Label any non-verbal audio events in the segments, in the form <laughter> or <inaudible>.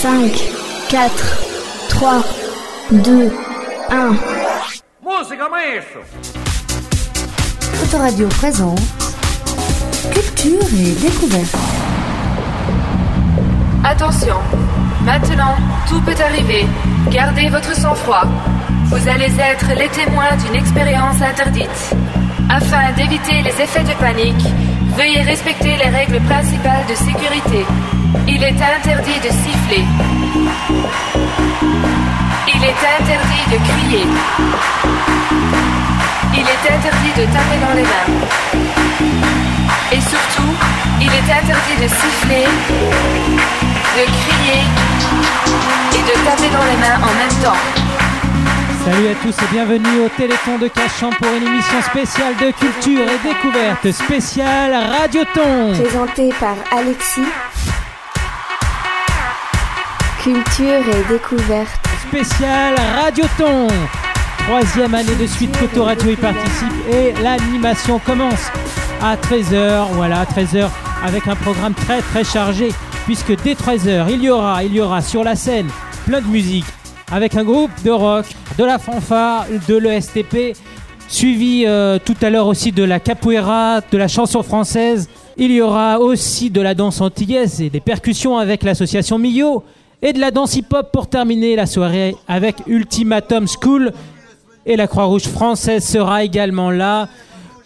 5, 4, 3, 2, 1. Musica maestro Autoradio présente Culture et découverte. Attention, maintenant tout peut arriver. Gardez votre sang-froid. Vous allez être les témoins d'une expérience interdite. Afin d'éviter les effets de panique, veuillez respecter les règles principales de sécurité. Il est interdit de siffler. Il est interdit de crier. Il est interdit de taper dans les mains. Et surtout, il est interdit de siffler, de crier et de taper dans les mains en même temps. Salut à tous et bienvenue au Téléthon de Cachan pour une émission spéciale de culture et découverte spéciale Radioton. Présenté par Alexis. Culture et découverte. Spéciale Radioton. Troisième année de suite qu'Autoradio y participe et l'animation commence à 13h. Voilà, 13h avec un programme très très chargé puisque dès 13h il y aura, il y aura sur la scène plein de musique avec un groupe de rock, de la fanfare, de l'ESTP, suivi euh, tout à l'heure aussi de la capoeira, de la chanson française. Il y aura aussi de la danse antillaise et des percussions avec l'association Millau et de la danse hip-hop pour terminer la soirée avec Ultimatum School. Et la Croix-Rouge française sera également là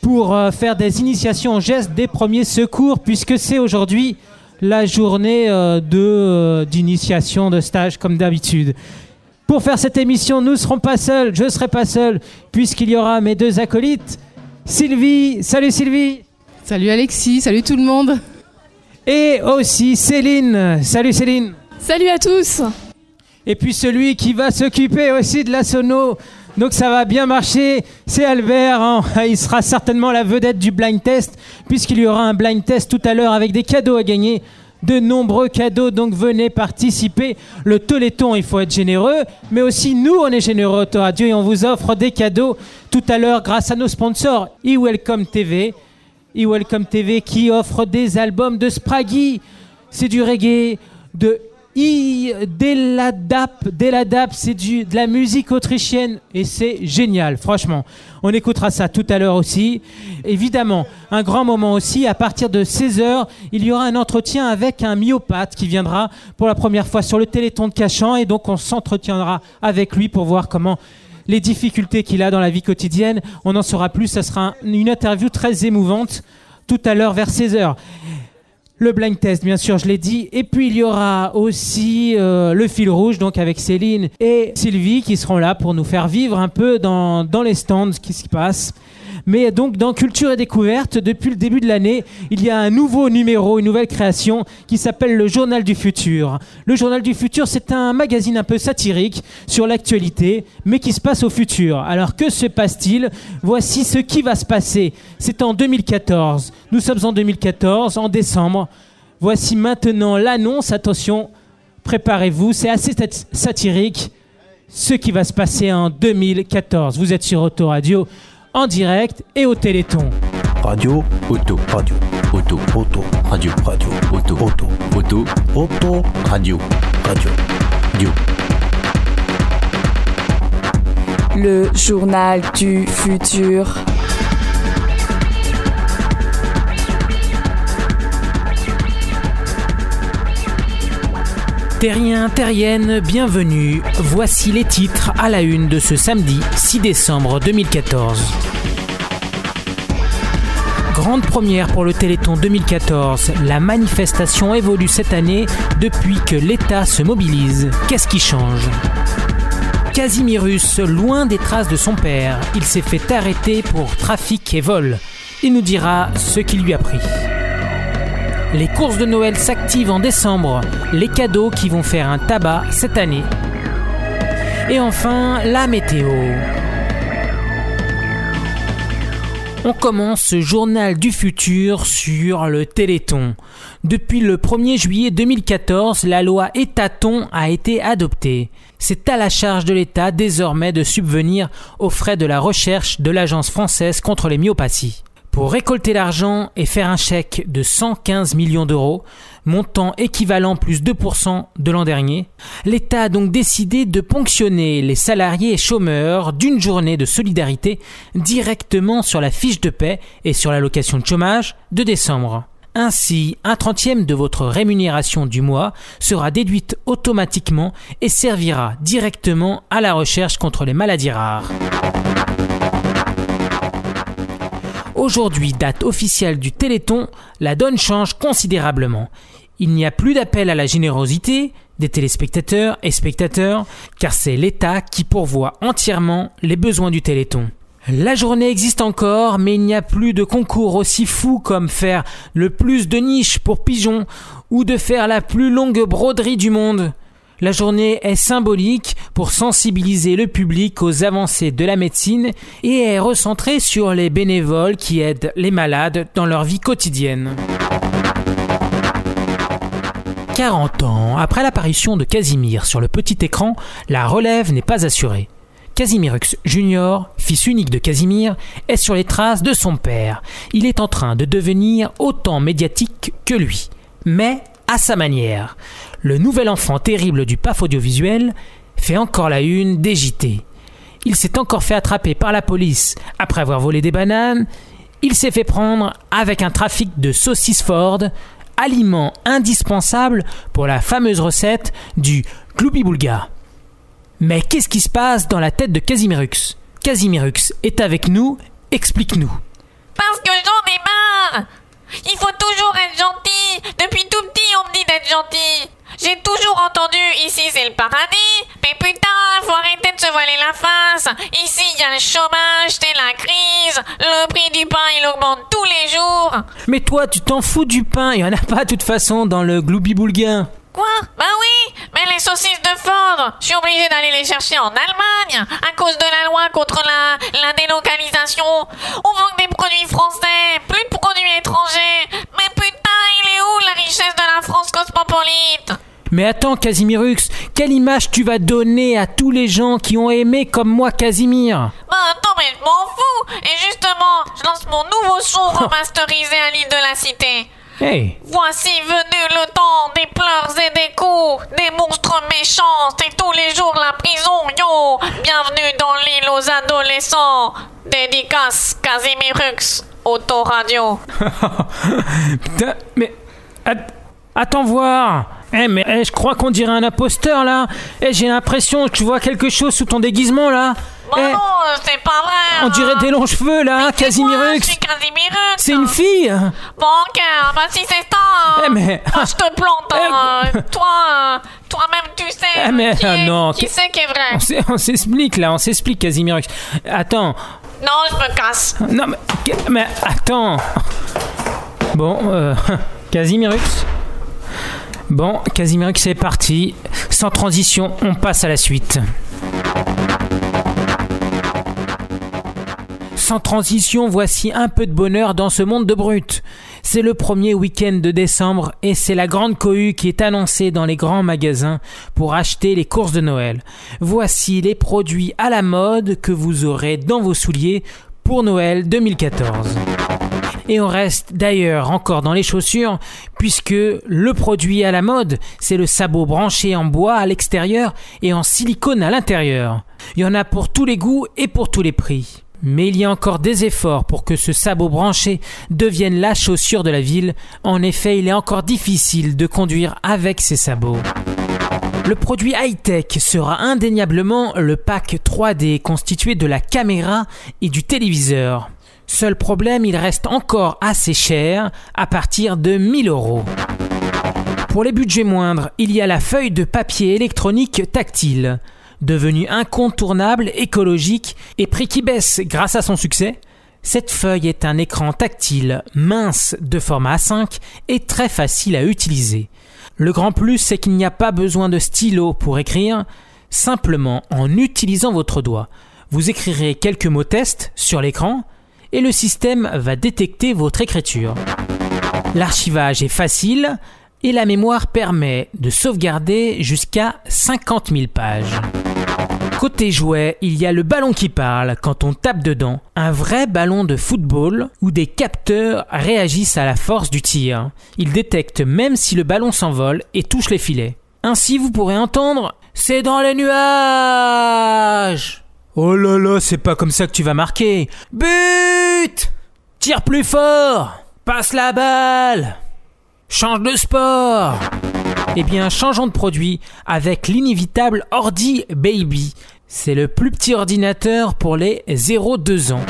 pour euh, faire des initiations en gestes des premiers secours puisque c'est aujourd'hui la journée euh, de, euh, d'initiation de stage comme d'habitude. Pour faire cette émission, nous ne serons pas seuls, je ne serai pas seul, puisqu'il y aura mes deux acolytes. Sylvie, salut Sylvie. Salut Alexis, salut tout le monde. Et aussi Céline, salut Céline. Salut à tous. Et puis celui qui va s'occuper aussi de la sono, donc ça va bien marcher, c'est Albert. hein. <laughs> Il sera certainement la vedette du blind test, puisqu'il y aura un blind test tout à l'heure avec des cadeaux à gagner. De nombreux cadeaux, donc venez participer. Le Téléthon, il faut être généreux, mais aussi nous, on est généreux Autoradio et on vous offre des cadeaux tout à l'heure grâce à nos sponsors eWelcome TV. eWelcome TV qui offre des albums de Spraggy, c'est du reggae, de I Deladap, Deladap, c'est de la musique autrichienne et c'est génial, franchement. On écoutera ça tout à l'heure aussi. Évidemment, un grand moment aussi, à partir de 16h, il y aura un entretien avec un myopathe qui viendra pour la première fois sur le Téléthon de Cachan et donc on s'entretiendra avec lui pour voir comment les difficultés qu'il a dans la vie quotidienne. On en saura plus, ça sera un- une interview très émouvante tout à l'heure vers 16h. Le blind test, bien sûr, je l'ai dit. Et puis il y aura aussi euh, le fil rouge, donc avec Céline et Sylvie qui seront là pour nous faire vivre un peu dans, dans les stands ce qui se passe. Mais donc dans Culture et Découverte, depuis le début de l'année, il y a un nouveau numéro, une nouvelle création qui s'appelle le Journal du Futur. Le Journal du Futur, c'est un magazine un peu satirique sur l'actualité, mais qui se passe au futur. Alors que se passe-t-il? Voici ce qui va se passer. C'est en 2014. Nous sommes en 2014, en décembre. Voici maintenant l'annonce. Attention, préparez-vous, c'est assez sat- satirique. Ce qui va se passer en 2014. Vous êtes sur Autoradio en direct et au Téléthon. Radio, auto, radio, auto, auto, radio, radio, auto, auto, auto, auto, radio, radio, radio. Le journal du futur. Terriens, terriennes, bienvenue. Voici les titres à la une de ce samedi 6 décembre 2014. Grande première pour le Téléthon 2014. La manifestation évolue cette année depuis que l'État se mobilise. Qu'est-ce qui change? Casimirus, loin des traces de son père, il s'est fait arrêter pour trafic et vol. Il nous dira ce qui lui a pris. Les courses de Noël s'activent en décembre, les cadeaux qui vont faire un tabac cette année. Et enfin, la météo. On commence ce journal du futur sur le Téléthon. Depuis le 1er juillet 2014, la loi Étaton a été adoptée. C'est à la charge de l'État désormais de subvenir aux frais de la recherche de l'Agence française contre les myopathies. Pour récolter l'argent et faire un chèque de 115 millions d'euros, montant équivalent plus 2% de l'an dernier, l'État a donc décidé de ponctionner les salariés et chômeurs d'une journée de solidarité directement sur la fiche de paie et sur l'allocation de chômage de décembre. Ainsi, un trentième de votre rémunération du mois sera déduite automatiquement et servira directement à la recherche contre les maladies rares. Aujourd'hui, date officielle du Téléthon, la donne change considérablement. Il n'y a plus d'appel à la générosité des téléspectateurs et spectateurs, car c'est l'État qui pourvoit entièrement les besoins du Téléthon. La journée existe encore, mais il n'y a plus de concours aussi fous comme faire le plus de niches pour pigeons ou de faire la plus longue broderie du monde. La journée est symbolique pour sensibiliser le public aux avancées de la médecine et est recentrée sur les bénévoles qui aident les malades dans leur vie quotidienne. 40 ans après l'apparition de Casimir sur le petit écran, la relève n'est pas assurée. Casimirux Junior, fils unique de Casimir, est sur les traces de son père. Il est en train de devenir autant médiatique que lui, mais à sa manière. Le nouvel enfant terrible du PAF audiovisuel fait encore la une des JT. Il s'est encore fait attraper par la police après avoir volé des bananes. Il s'est fait prendre avec un trafic de saucisses Ford, aliment indispensable pour la fameuse recette du Gloubi-Boulga. Mais qu'est-ce qui se passe dans la tête de Casimirux Casimirux est avec nous, explique-nous. Parce que j'en ai marre Il faut toujours être gentil Depuis tout petit, gentil. J'ai toujours entendu ici c'est le paradis, mais putain, faut arrêter de se voiler la face. Ici il y a le chômage, c'est la crise, le prix du pain il augmente tous les jours. Mais toi, tu t'en fous du pain, il y en a pas de toute façon dans le Gloubi-Boulga. Quoi? Bah oui Mais les saucisses de Ford, je suis obligé d'aller les chercher en Allemagne à cause de la loi contre la, la délocalisation. On vend des produits français, Mais attends, Casimirux, quelle image tu vas donner à tous les gens qui ont aimé comme moi Casimir? Bah attends, mais je m'en fous. Et justement, je lance mon nouveau son <laughs> remasterisé à l'île de la Cité. Hey. Voici venu le temps des pleurs et des coups, des monstres méchants, c'est tous les jours la prison, yo Bienvenue dans l'île aux adolescents. Dédicace Casimirux, Autoradio. <laughs> Putain, mais... at- attends voir Eh mais eh, je crois qu'on dirait un imposteur là Eh j'ai l'impression que tu vois quelque chose sous ton déguisement là Bon, Eh, non, c'est pas vrai on dirait hein. des longs cheveux là, Casimirux C'est une fille Bon, ok, bah si c'est ça hein. Eh mais... Ah, je te plante, hein. toi, euh, toi-même tu sais mais, qui, ah, est- non, qui c'est qui est vrai on s'explique là, on s'explique Casimirux. Attends, Non, je me casse. non mais, mais attends. Bon, euh, <laughs> Casimirux. Bon, Casimirux c'est parti. Sans transition, on passe à la suite. Sans transition, voici un peu de bonheur dans ce monde de brut. C'est le premier week-end de décembre et c'est la grande cohue qui est annoncée dans les grands magasins pour acheter les courses de Noël. Voici les produits à la mode que vous aurez dans vos souliers pour Noël 2014. Et on reste d'ailleurs encore dans les chaussures, puisque le produit à la mode, c'est le sabot branché en bois à l'extérieur et en silicone à l'intérieur. Il y en a pour tous les goûts et pour tous les prix. Mais il y a encore des efforts pour que ce sabot branché devienne la chaussure de la ville. En effet, il est encore difficile de conduire avec ces sabots. Le produit high-tech sera indéniablement le pack 3D constitué de la caméra et du téléviseur. Seul problème, il reste encore assez cher, à partir de 1000 euros. Pour les budgets moindres, il y a la feuille de papier électronique tactile, devenue incontournable, écologique et prix qui baisse grâce à son succès. Cette feuille est un écran tactile mince de format A5 et très facile à utiliser. Le grand plus, c'est qu'il n'y a pas besoin de stylo pour écrire, simplement en utilisant votre doigt. Vous écrirez quelques mots test sur l'écran et le système va détecter votre écriture. L'archivage est facile et la mémoire permet de sauvegarder jusqu'à 50 000 pages. Côté jouet, il y a le ballon qui parle quand on tape dedans, un vrai ballon de football où des capteurs réagissent à la force du tir. Ils détectent même si le ballon s'envole et touche les filets. Ainsi vous pourrez entendre C'est dans les nuages Oh là là, c'est pas comme ça que tu vas marquer. But Tire plus fort Passe la balle Change de sport Eh bien, changeons de produit avec l'inévitable Ordi Baby. C'est le plus petit ordinateur pour les 0-2 ans.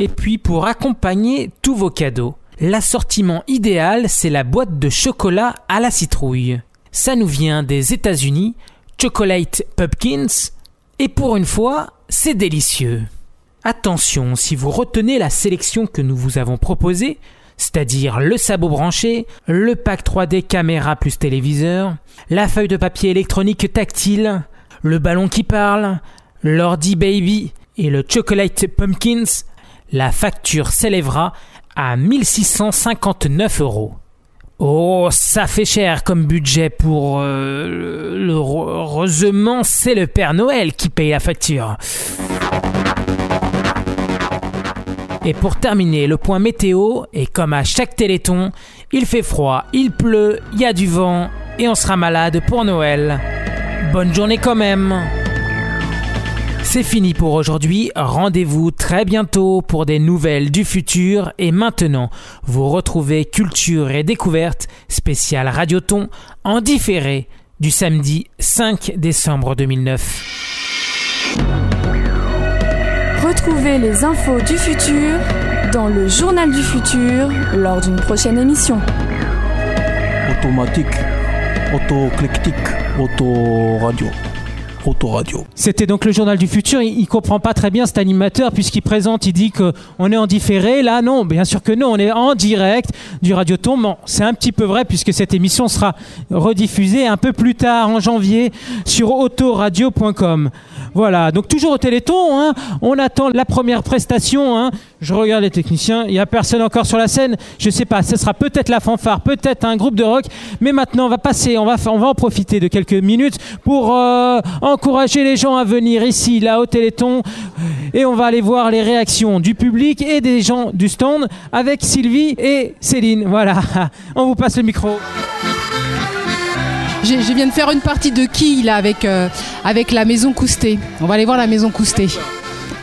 Et puis, pour accompagner tous vos cadeaux, l'assortiment idéal, c'est la boîte de chocolat à la citrouille. Ça nous vient des États-Unis, Chocolate Pumpkins, et pour une fois, c'est délicieux. Attention, si vous retenez la sélection que nous vous avons proposée, c'est-à-dire le sabot branché, le pack 3D caméra plus téléviseur, la feuille de papier électronique tactile, le ballon qui parle, l'ordi baby et le chocolate pumpkins, la facture s'élèvera à 1659 euros. Oh, ça fait cher comme budget pour... Euh, heureusement, c'est le Père Noël qui paye la facture. Et pour terminer, le point météo, et comme à chaque téléthon, il fait froid, il pleut, il y a du vent, et on sera malade pour Noël. Bonne journée quand même c'est fini pour aujourd'hui, rendez-vous très bientôt pour des nouvelles du futur et maintenant, vous retrouvez Culture et Découverte spécial Radioton en différé du samedi 5 décembre 2009. Retrouvez les infos du futur dans le journal du futur lors d'une prochaine émission. Automatique, autoclectique, autoradio, autoradio. C'était donc le journal du futur. Il, il comprend pas très bien cet animateur puisqu'il présente, il dit que on est en différé. Là, non, bien sûr que non, on est en direct du Radioton. C'est un petit peu vrai puisque cette émission sera rediffusée un peu plus tard en janvier sur autoradio.com. Voilà, donc toujours au Téléthon, hein, on attend la première prestation. hein. Je regarde les techniciens, il n'y a personne encore sur la scène. Je sais pas, ce sera peut-être la fanfare, peut-être un groupe de rock. Mais maintenant, on va passer, on va, en profiter de quelques minutes pour euh, encourager les gens à venir ici, là, au Téléthon. Et on va aller voir les réactions du public et des gens du stand avec Sylvie et Céline. Voilà, <laughs> on vous passe le micro. Je viens de faire une partie de qui là avec, euh, avec la maison Coustet. On va aller voir la maison Coustet.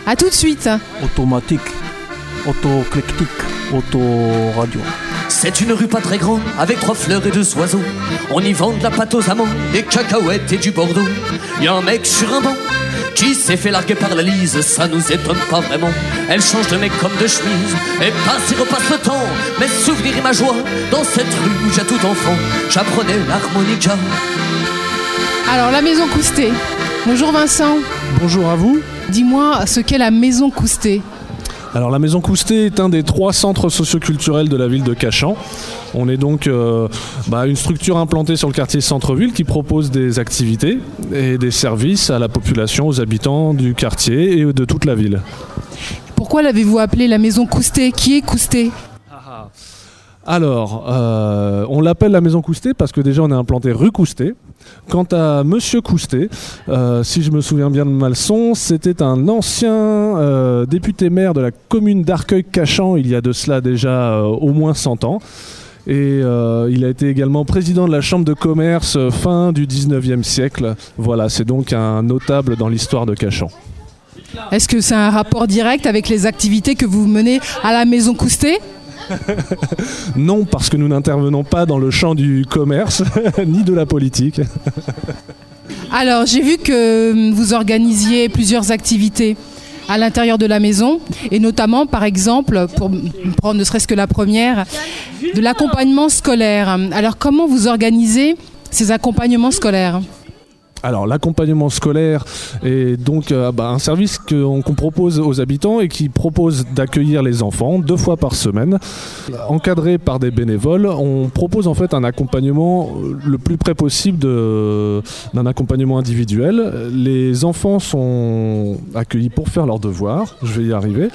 A tout de suite. Automatique, autoclectique, autoradio. C'est une rue pas très grande, avec trois fleurs et deux oiseaux. On y vend de la pâte aux amants, des cacahuètes et du Bordeaux. Y a un mec sur un banc qui s'est fait larguer par la lise, ça nous étonne pas vraiment. Elle change de mec comme de chemise, et passe et repasse le temps. Mes souvenirs et ma joie, dans cette rue où j'ai tout enfant, j'apprenais l'harmonica. Alors la maison Coustet. Bonjour Vincent. Bonjour à vous. Dis-moi ce qu'est la maison Coustet. Alors la Maison Coustet est un des trois centres socioculturels de la ville de Cachan. On est donc euh, bah, une structure implantée sur le quartier centre-ville qui propose des activités et des services à la population, aux habitants du quartier et de toute la ville. Pourquoi l'avez-vous appelée la maison Coustet Qui est Coustet Alors, euh, on l'appelle la Maison Coustet parce que déjà on est implanté rue Coustet. Quant à Monsieur Coustet, euh, si je me souviens bien de Malson, c'était un ancien euh, député maire de la commune d'Arcueil-Cachan il y a de cela déjà au moins 100 ans. Et il a été également président de la chambre de commerce fin du 19e siècle. Voilà, c'est donc un notable dans l'histoire de Cachan. Est-ce que c'est un rapport direct avec les activités que vous menez à la maison Coustet? <laughs> Non, parce que nous n'intervenons pas dans le champ du commerce <laughs> ni de la politique. Alors, j'ai vu que hum, vous organisiez plusieurs activités à l'intérieur de la maison, et notamment, par exemple, pour prendre ne serait-ce que la première, de l'accompagnement scolaire. Alors, comment vous organisez ces accompagnements scolaires? Alors l'accompagnement scolaire est donc euh, bah, un service qu'on propose aux habitants et qui propose d'accueillir les enfants deux fois par semaine, encadré par des bénévoles. On propose en fait un accompagnement euh, le plus près possible d'un accompagnement individuel. Les enfants sont accueillis pour faire leurs devoirs, je vais y arriver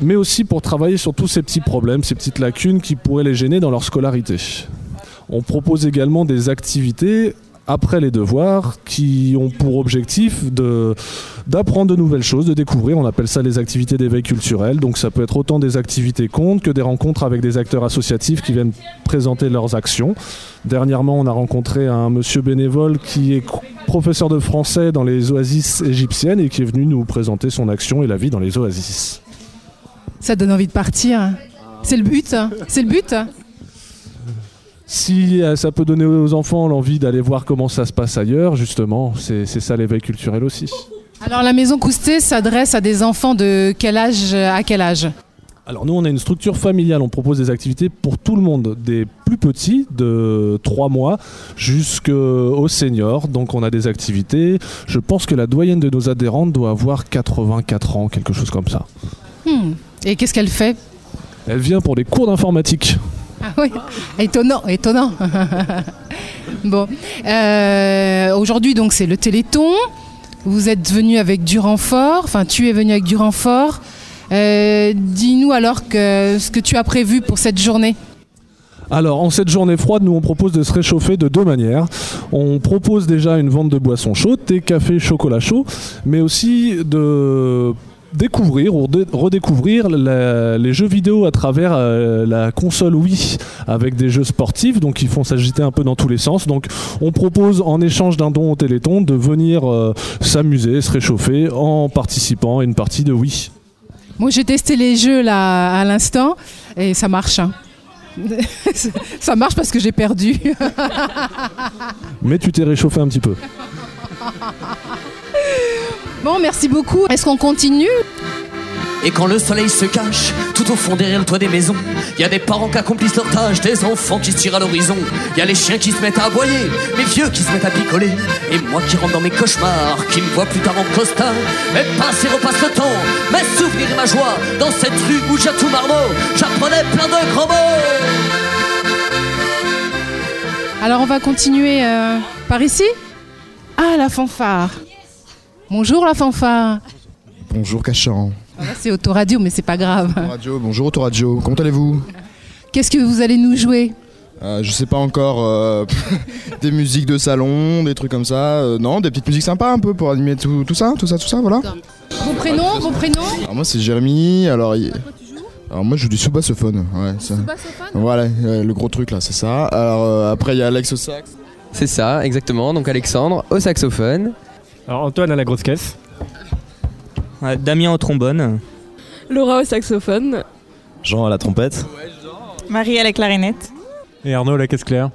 mais aussi pour travailler sur tous ces petits problèmes, ces petites lacunes qui pourraient les gêner dans leur scolarité. On propose également des activités après les devoirs qui ont pour objectif d'apprendre de nouvelles choses, de découvrir. On appelle ça les activités d'éveil culturel. Donc ça peut être autant des activités comptes que des rencontres avec des acteurs associatifs qui viennent présenter leurs actions. Dernièrement, on a rencontré un monsieur bénévole qui est professeur de français dans les oasis égyptiennes et qui est venu nous présenter son action et la vie dans les oasis. Ça donne envie de partir. C'est le but. C'est le but. Si euh, ça peut donner aux enfants l'envie d'aller voir comment ça se passe ailleurs, justement, c'est ça l'éveil culturel aussi. Alors la maison Coustet s'adresse à des enfants de quel âge à quel âge? Alors nous, on a une structure familiale, on propose des activités pour tout le monde, des plus petits de 3 mois jusqu'aux seniors. Donc on a des activités. Je pense que la doyenne de nos adhérentes doit avoir 84 ans, quelque chose comme ça. Hmm. Et qu'est-ce qu'elle fait? Elle vient pour des cours d'informatique. Ah oui, étonnant, étonnant. <laughs> bon, Euh, aujourd'hui donc c'est le Téléthon. Vous êtes venu avec du renfort, enfin tu es venu avec du renfort. Euh, Dis-nous alors ce que tu as prévu pour cette journée. Alors, en cette journée froide, nous on propose de se réchauffer de deux manières. On propose déjà une vente de boissons chaudes, thé, café, chocolat chaud, mais aussi de découvrir ou redécouvrir la- les jeux vidéo à travers euh, la console Wii avec des jeux sportifs donc ils font s'agiter un peu dans tous les sens donc on propose en échange d'un don au Téléthon de venir euh, s'amuser, se réchauffer en participant à une partie de Wii. Moi j'ai testé les jeux là à l'instant et ça marche. hein. <laughs> ça marche parce que j'ai perdu. Mais tu t'es réchauffé un petit peu. <laughs> bon, merci beaucoup. Est-ce qu'on continue? Et quand le soleil se cache, tout au fond derrière le toit des maisons, il y a des parents qui accomplissent leur tâche, des enfants qui se tirent à l'horizon, il y a les chiens qui se mettent à aboyer, les vieux qui se mettent à picoler, et moi qui rentre dans mes cauchemars, qui me vois plus tard en costard, et passe et repasse le temps, mes souvenirs et ma joie, dans cette rue où j'ai tout marmot, j'apprenais plein de grands mots. Alors on va continuer euh, par ici? Ah, la fanfare. Bonjour la fanfare. Bonjour Cachan. Ah, C'est autoradio, mais c'est pas grave. Radio, bonjour Autoradio, comment allez-vous? Qu'est-ce que vous allez nous jouer? Euh, Je sais pas encore, euh, <laughs> des musiques de salon, des trucs comme ça, euh, non, des petites musiques sympas un peu pour animer tout, tout ça, tout ça, tout ça, voilà. Vos prénoms, vos prénoms? Alors moi c'est Jérémy, alors... il- Alors moi je joue du sous-bassophone, ouais. ça- Voilà, ouais, le gros truc là, c'est ça. Alors euh, après il y a Alex au sax. C'est ça, exactement. Donc Alexandre au saxophone. Alors Antoine à la grosse caisse. Damien au trombone. Laura au saxophone. Jean à la trompette. Marie à la clarinette. Et Arnaud à la caisse claire.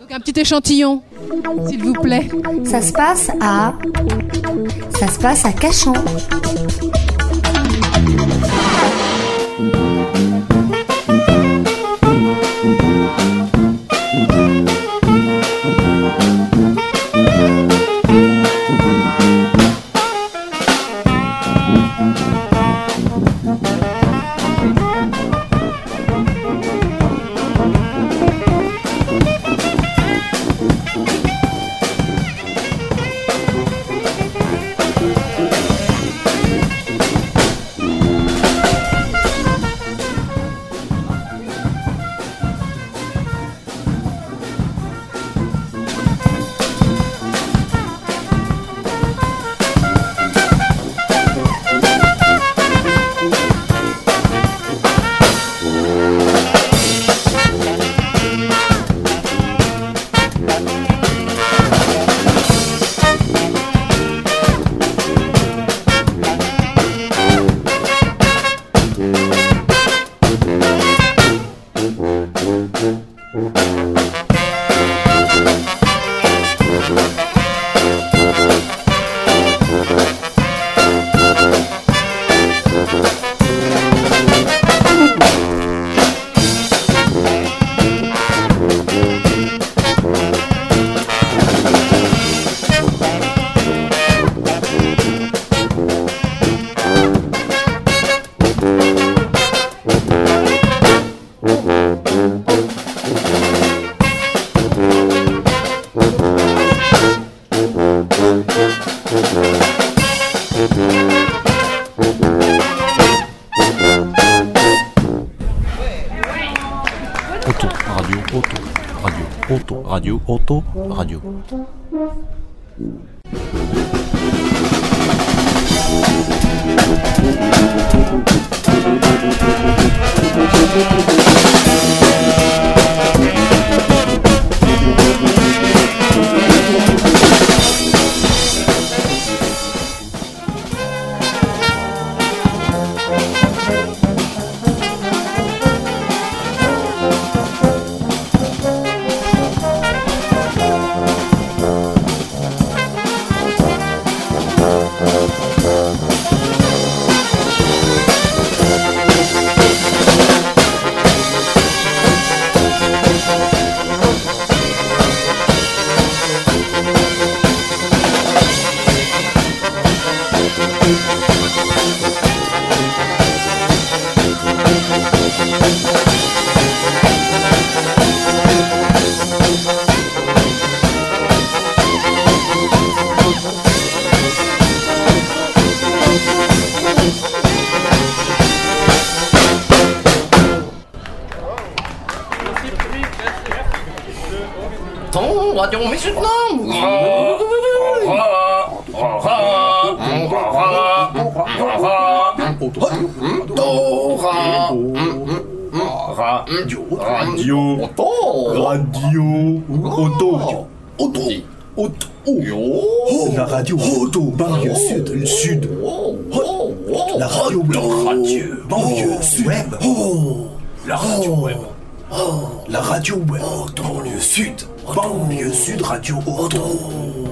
Donc un petit échantillon, s'il vous plaît. Ça se passe à. Ça se passe à Cachan. Auto, radio, auto, radio, auto, radio, auto, radio. radio. Sud, la radio web, banlieue sud, la radio web, la radio web, banlieue sud, banlieue sud, radio.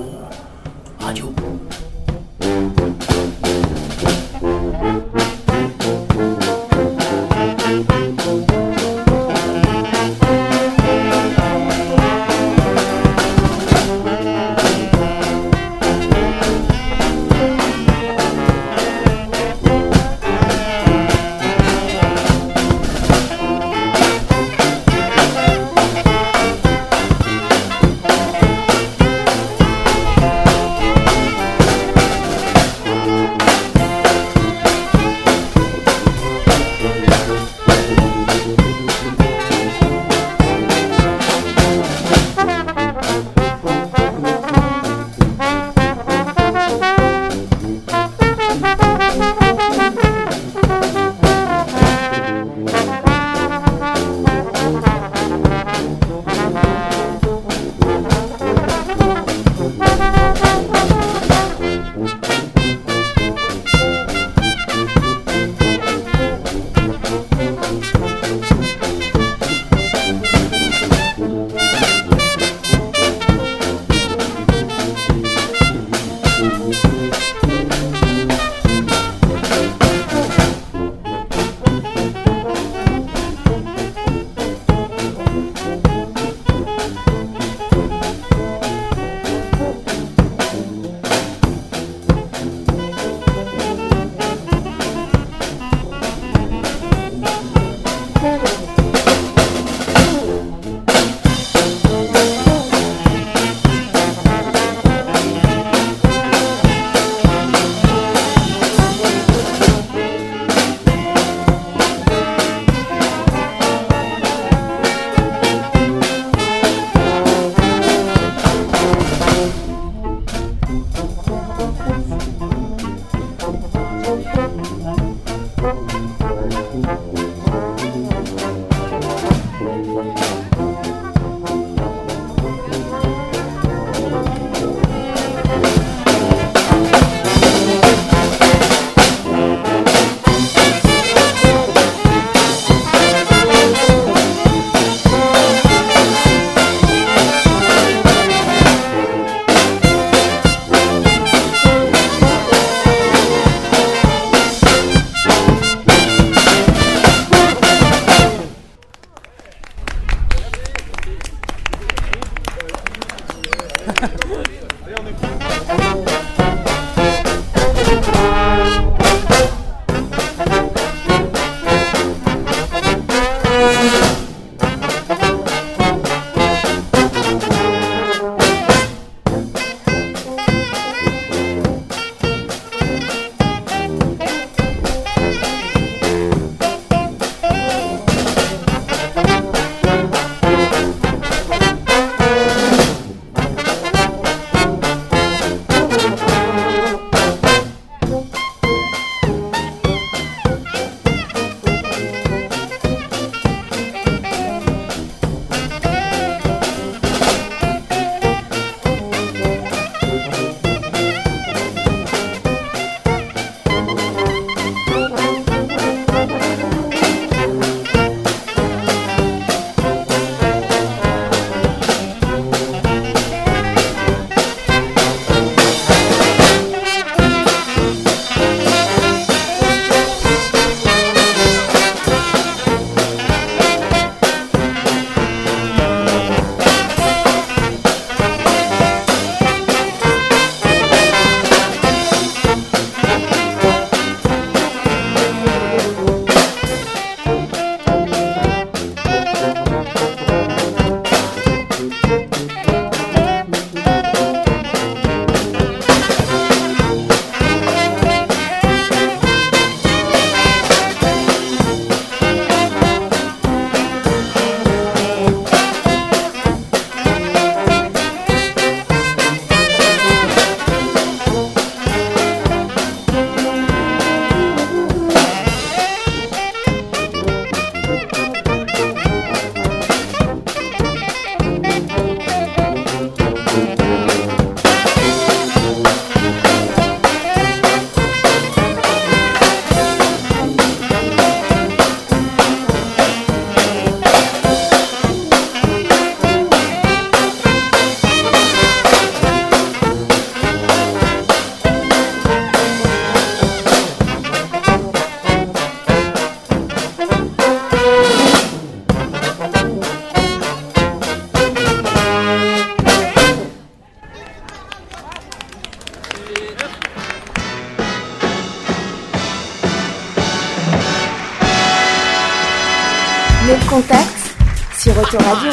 Sur Autoradio.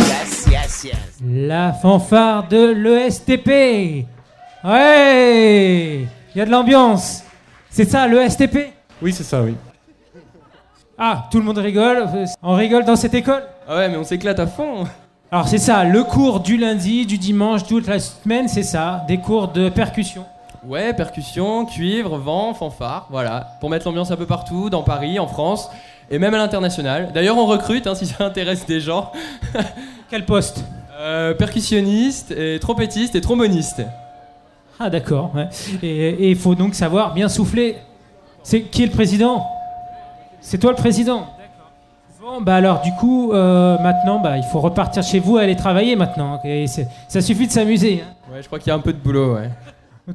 Yes, yes, yes. La fanfare de l'ESTP. Ouais Il y a de l'ambiance. C'est ça, l'ESTP Oui, c'est ça, oui. Ah, tout le monde rigole. On rigole dans cette école? Ah ouais, mais on s'éclate à fond. Alors c'est ça, le cours du lundi, du dimanche, toute la semaine, c'est ça, des cours de percussion. Ouais, percussion, cuivre, vent, fanfare, voilà. Pour mettre l'ambiance un peu partout, dans Paris, en France, et même à l'international. D'ailleurs, on recrute, hein, si ça intéresse des gens. <laughs> Quel poste Euh, Percussionniste, et trompettiste et tromboniste. Ah d'accord, ouais. Et il faut donc savoir bien souffler. C'est qui est le président? C'est toi le président Bon, bah alors du coup, euh, maintenant, bah, il faut repartir chez vous, aller travailler maintenant. Et ça suffit de s'amuser. hein. Ouais, je crois qu'il y a un peu de boulot, ouais.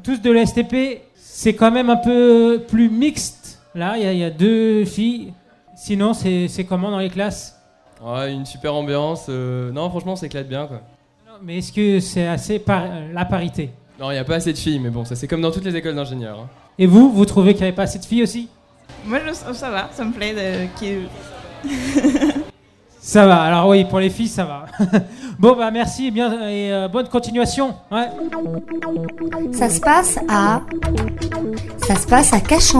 Tous de l'STP, c'est quand même un peu plus mixte. Là, il y, a- il y a deux filles. Sinon, c'est c'est comment dans les classes? Ouais, une super ambiance. euh, Non, franchement, on s'éclate bien, quoi. Non, Mais est-ce que c'est assez par- la parité? Non, il n'y a pas assez de filles, mais bon, ça c'est comme dans toutes les écoles d'ingénieurs. hein. Et vous, vous trouvez qu'il n'y avait pas assez de filles aussi? Moi, je- ça va, ça me plaît de, <laughs> Ça va, alors oui, pour les filles, ça va. <laughs> bon, bah merci et, bien, et euh, bonne continuation. Ouais. Ça se passe à. Ça se passe à Cachan.